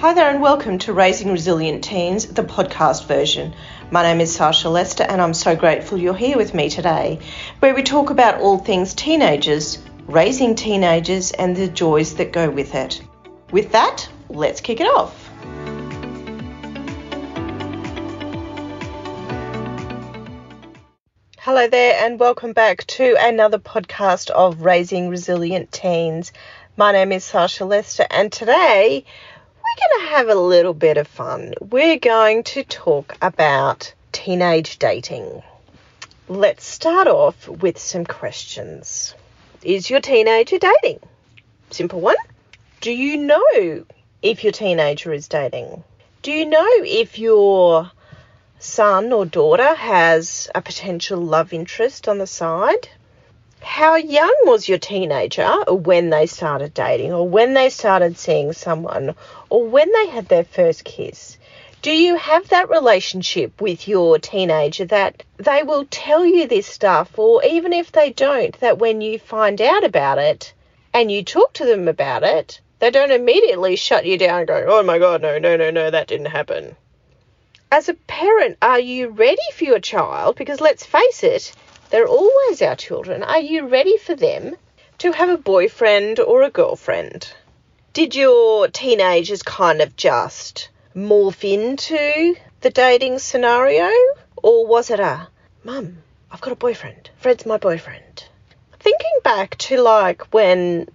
Hi there, and welcome to Raising Resilient Teens, the podcast version. My name is Sasha Lester, and I'm so grateful you're here with me today, where we talk about all things teenagers, raising teenagers, and the joys that go with it. With that, let's kick it off. Hello there, and welcome back to another podcast of Raising Resilient Teens. My name is Sasha Lester, and today we're going to have a little bit of fun. We're going to talk about teenage dating. Let's start off with some questions. Is your teenager dating? Simple one. Do you know if your teenager is dating? Do you know if your son or daughter has a potential love interest on the side? How young was your teenager when they started dating, or when they started seeing someone, or when they had their first kiss? Do you have that relationship with your teenager that they will tell you this stuff, or even if they don't, that when you find out about it and you talk to them about it, they don't immediately shut you down and go, oh my God, no, no, no, no, that didn't happen. As a parent, are you ready for your child? Because let's face it, they're always our children. Are you ready for them to have a boyfriend or a girlfriend? Did your teenagers kind of just morph into the dating scenario? Or was it a, Mum, I've got a boyfriend. Fred's my boyfriend. Thinking back to like when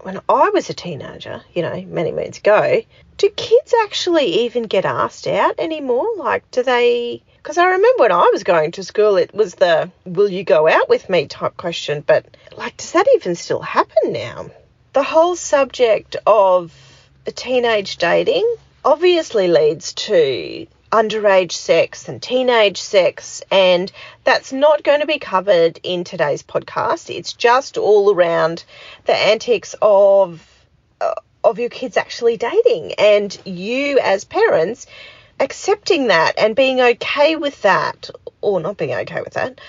when I was a teenager, you know, many moons ago, do kids actually even get asked out anymore? Like, do they because I remember when I was going to school, it was the will you go out with me type question. But, like, does that even still happen now? The whole subject of teenage dating obviously leads to underage sex and teenage sex, and that's not going to be covered in today's podcast. It's just all around the antics of. Uh, of your kids actually dating and you as parents accepting that and being okay with that, or not being okay with that,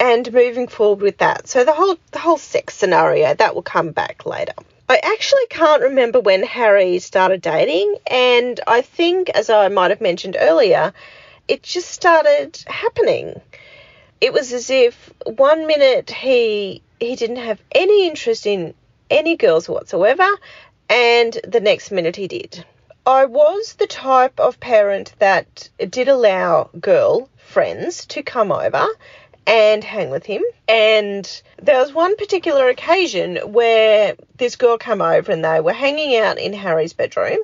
and moving forward with that. So the whole the whole sex scenario that will come back later. I actually can't remember when Harry started dating, and I think, as I might have mentioned earlier, it just started happening. It was as if one minute he he didn't have any interest in any girls whatsoever, and the next minute he did. I was the type of parent that did allow girl friends to come over and hang with him. And there was one particular occasion where this girl came over and they were hanging out in Harry's bedroom.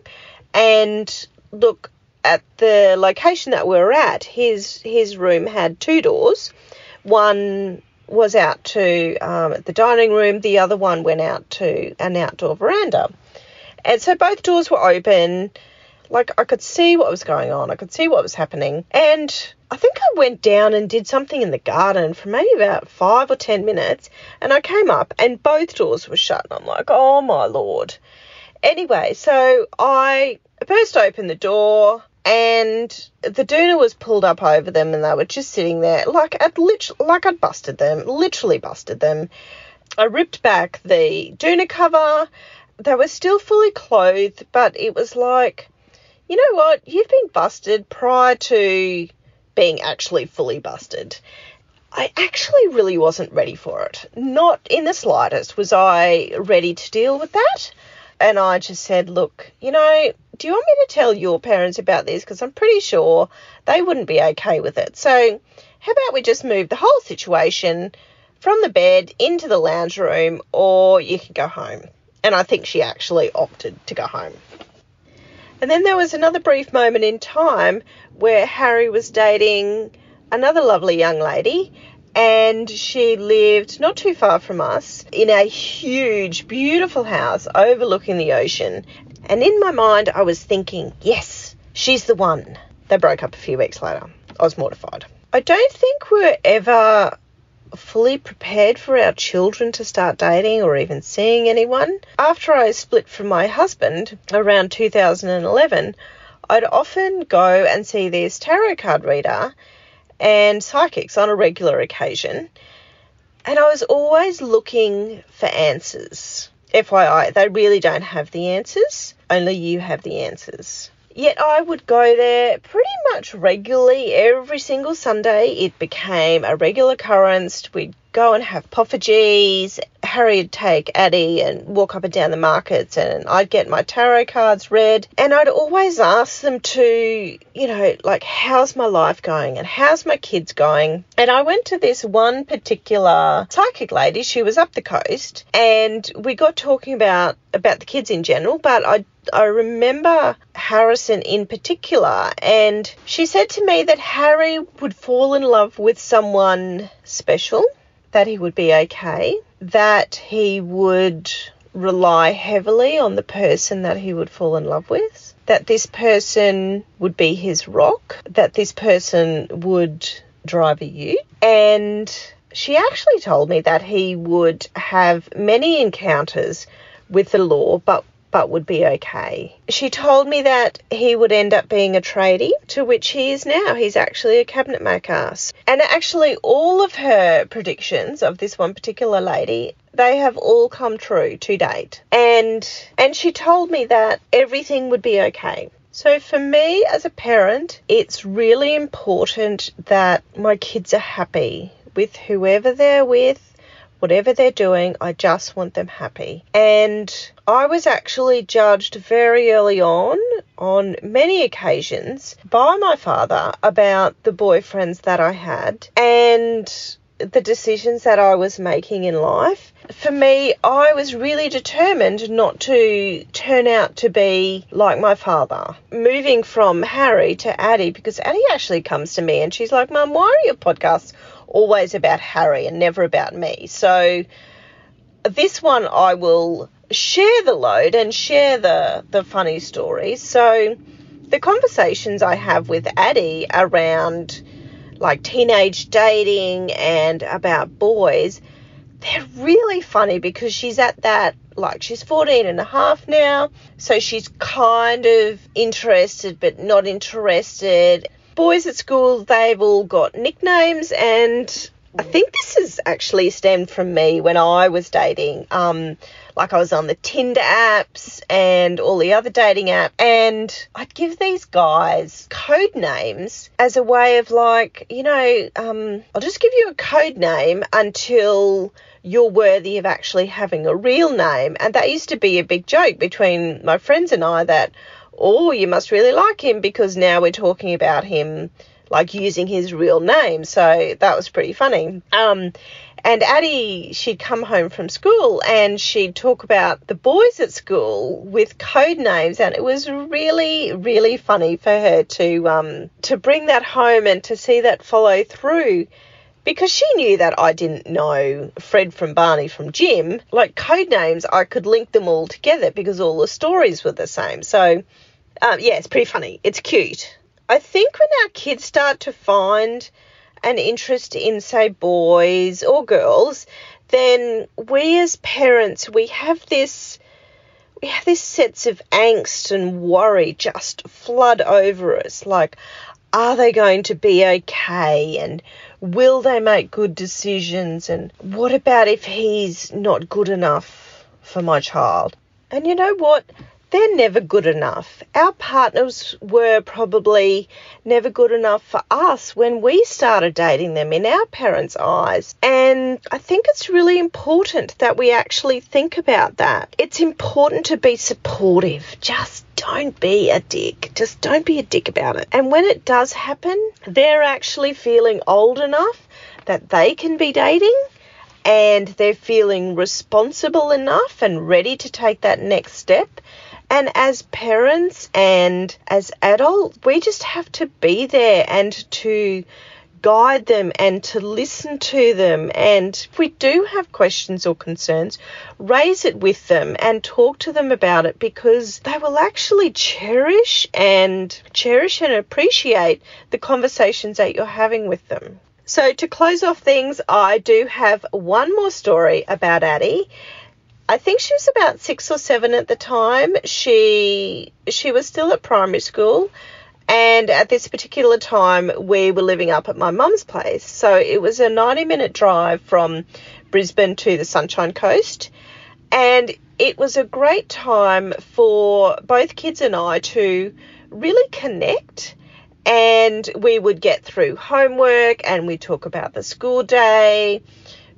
And look, at the location that we were at, his his room had two doors. One was out to um, the dining room. The other one went out to an outdoor veranda. And so both doors were open. Like I could see what was going on. I could see what was happening. And I think I went down and did something in the garden for maybe about five or ten minutes. And I came up and both doors were shut. And I'm like, oh my lord. Anyway, so I burst open the door and the doona was pulled up over them and they were just sitting there like I'd lit- like I'd busted them, literally busted them. I ripped back the doona cover they were still fully clothed, but it was like, you know what? You've been busted prior to being actually fully busted. I actually really wasn't ready for it. Not in the slightest was I ready to deal with that. And I just said, look, you know, do you want me to tell your parents about this? Because I'm pretty sure they wouldn't be okay with it. So, how about we just move the whole situation from the bed into the lounge room, or you can go home and I think she actually opted to go home. And then there was another brief moment in time where Harry was dating another lovely young lady, and she lived not too far from us in a huge, beautiful house overlooking the ocean. And in my mind, I was thinking, yes, she's the one. They broke up a few weeks later. I was mortified. I don't think we are ever fully prepared for our children to start dating or even seeing anyone. After I split from my husband around 2011, I'd often go and see this tarot card reader and psychics on a regular occasion. And I was always looking for answers. FYI, they really don't have the answers, only you have the answers. Yet I would go there pretty much regularly every single Sunday. It became a regular occurrence. We'd go and have poffertjes. Harry'd take Addie and walk up and down the markets, and I'd get my tarot cards read. And I'd always ask them to, you know, like, how's my life going and how's my kids going? And I went to this one particular psychic lady. She was up the coast, and we got talking about about the kids in general, but I I remember Harrison in particular, and she said to me that Harry would fall in love with someone special, that he would be okay, that he would rely heavily on the person that he would fall in love with, that this person would be his rock, that this person would drive a ute, and she actually told me that he would have many encounters with the law, but but would be okay. She told me that he would end up being a tradie, to which he is now. He's actually a cabinet maker. And actually, all of her predictions of this one particular lady they have all come true to date. And and she told me that everything would be okay. So for me as a parent, it's really important that my kids are happy with whoever they're with whatever they're doing, I just want them happy. And I was actually judged very early on, on many occasions, by my father about the boyfriends that I had and the decisions that I was making in life. For me, I was really determined not to turn out to be like my father. Moving from Harry to Addie, because Addie actually comes to me and she's like, Mum, why are your podcasts always about Harry and never about me. So this one I will share the load and share the the funny stories. So the conversations I have with Addie around like teenage dating and about boys, they're really funny because she's at that like she's 14 and a half now, so she's kind of interested but not interested boys at school, they've all got nicknames, and I think this has actually stemmed from me when I was dating. Um, like I was on the Tinder apps and all the other dating apps, and I'd give these guys code names as a way of like, you know, um, I'll just give you a code name until you're worthy of actually having a real name. And that used to be a big joke between my friends and I that oh, you must really like him because now we're talking about him like using his real name. So that was pretty funny. Um, and Addie, she'd come home from school and she'd talk about the boys at school with code names, and it was really, really funny for her to um, to bring that home and to see that follow through because she knew that I didn't know Fred from Barney from Jim. Like code names, I could link them all together because all the stories were the same. So, um, yeah, it's pretty funny. It's cute. I think when our kids start to find an interest in, say, boys or girls, then we as parents, we have this we have this sense of angst and worry just flood over us like are they going to be okay? And will they make good decisions? And what about if he's not good enough for my child? And you know what they're never good enough. Our partners were probably never good enough for us when we started dating them in our parents' eyes. And I think it's really important that we actually think about that. It's important to be supportive. Just don't be a dick. Just don't be a dick about it. And when it does happen, they're actually feeling old enough that they can be dating and they're feeling responsible enough and ready to take that next step and as parents and as adults, we just have to be there and to guide them and to listen to them. And if we do have questions or concerns, raise it with them and talk to them about it because they will actually cherish and cherish and appreciate the conversations that you're having with them. So, to close off things, I do have one more story about Addie, I think she was about six or seven at the time. She she was still at primary school, and at this particular time we were living up at my mum's place. So it was a ninety minute drive from Brisbane to the Sunshine Coast, And it was a great time for both kids and I to really connect. And we would get through homework and we talk about the school day.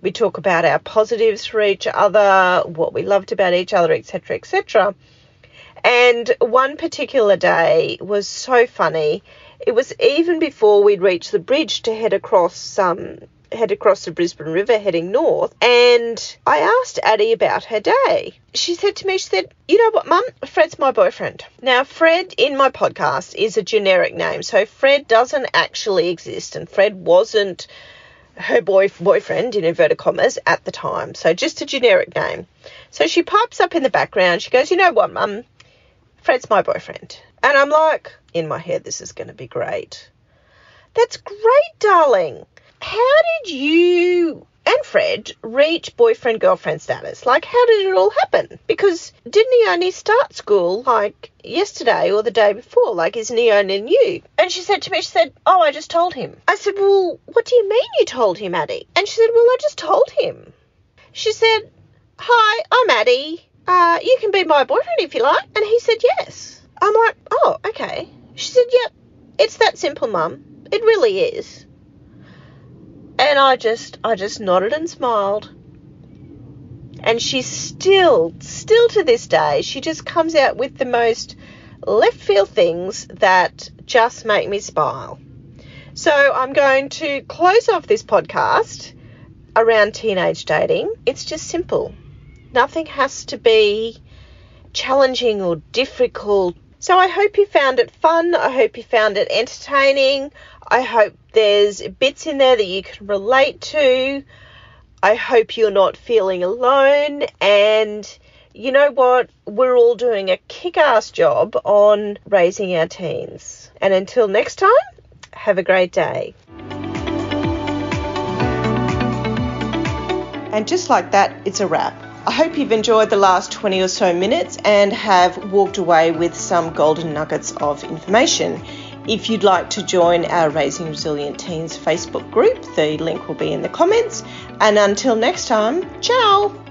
We talk about our positives for each other, what we loved about each other, etc., etc. And one particular day was so funny. It was even before we'd reached the bridge to head across um, head across the Brisbane River heading north. And I asked Addie about her day. She said to me, she said, You know what, Mum? Fred's my boyfriend. Now, Fred in my podcast is a generic name. So Fred doesn't actually exist. And Fred wasn't her boy boyfriend in inverted commas at the time. So just a generic name. So she pipes up in the background. She goes, You know what, Mum? Fred's my boyfriend. And I'm like, in my head, this is going to be great. That's great, darling. How did you and Fred reach boyfriend girlfriend status? Like, how did it all happen? Because didn't he only start school like yesterday or the day before? Like, isn't he only new? And she said to me, she said, Oh, I just told him. I said, Well, what do you mean you told him, Addie? And she said, Well, I just told him. She said, Hi, I'm Addie uh, you can be my boyfriend if you like. And he said, yes. I'm like, oh, okay. She said, yep, it's that simple, mum. It really is. And I just, I just nodded and smiled. And she's still, still to this day, she just comes out with the most left field things that just make me smile. So I'm going to close off this podcast around teenage dating. It's just simple. Nothing has to be challenging or difficult. So I hope you found it fun. I hope you found it entertaining. I hope there's bits in there that you can relate to. I hope you're not feeling alone. And you know what? We're all doing a kick ass job on raising our teens. And until next time, have a great day. And just like that, it's a wrap. I hope you've enjoyed the last 20 or so minutes and have walked away with some golden nuggets of information. If you'd like to join our Raising Resilient Teens Facebook group, the link will be in the comments. And until next time, ciao!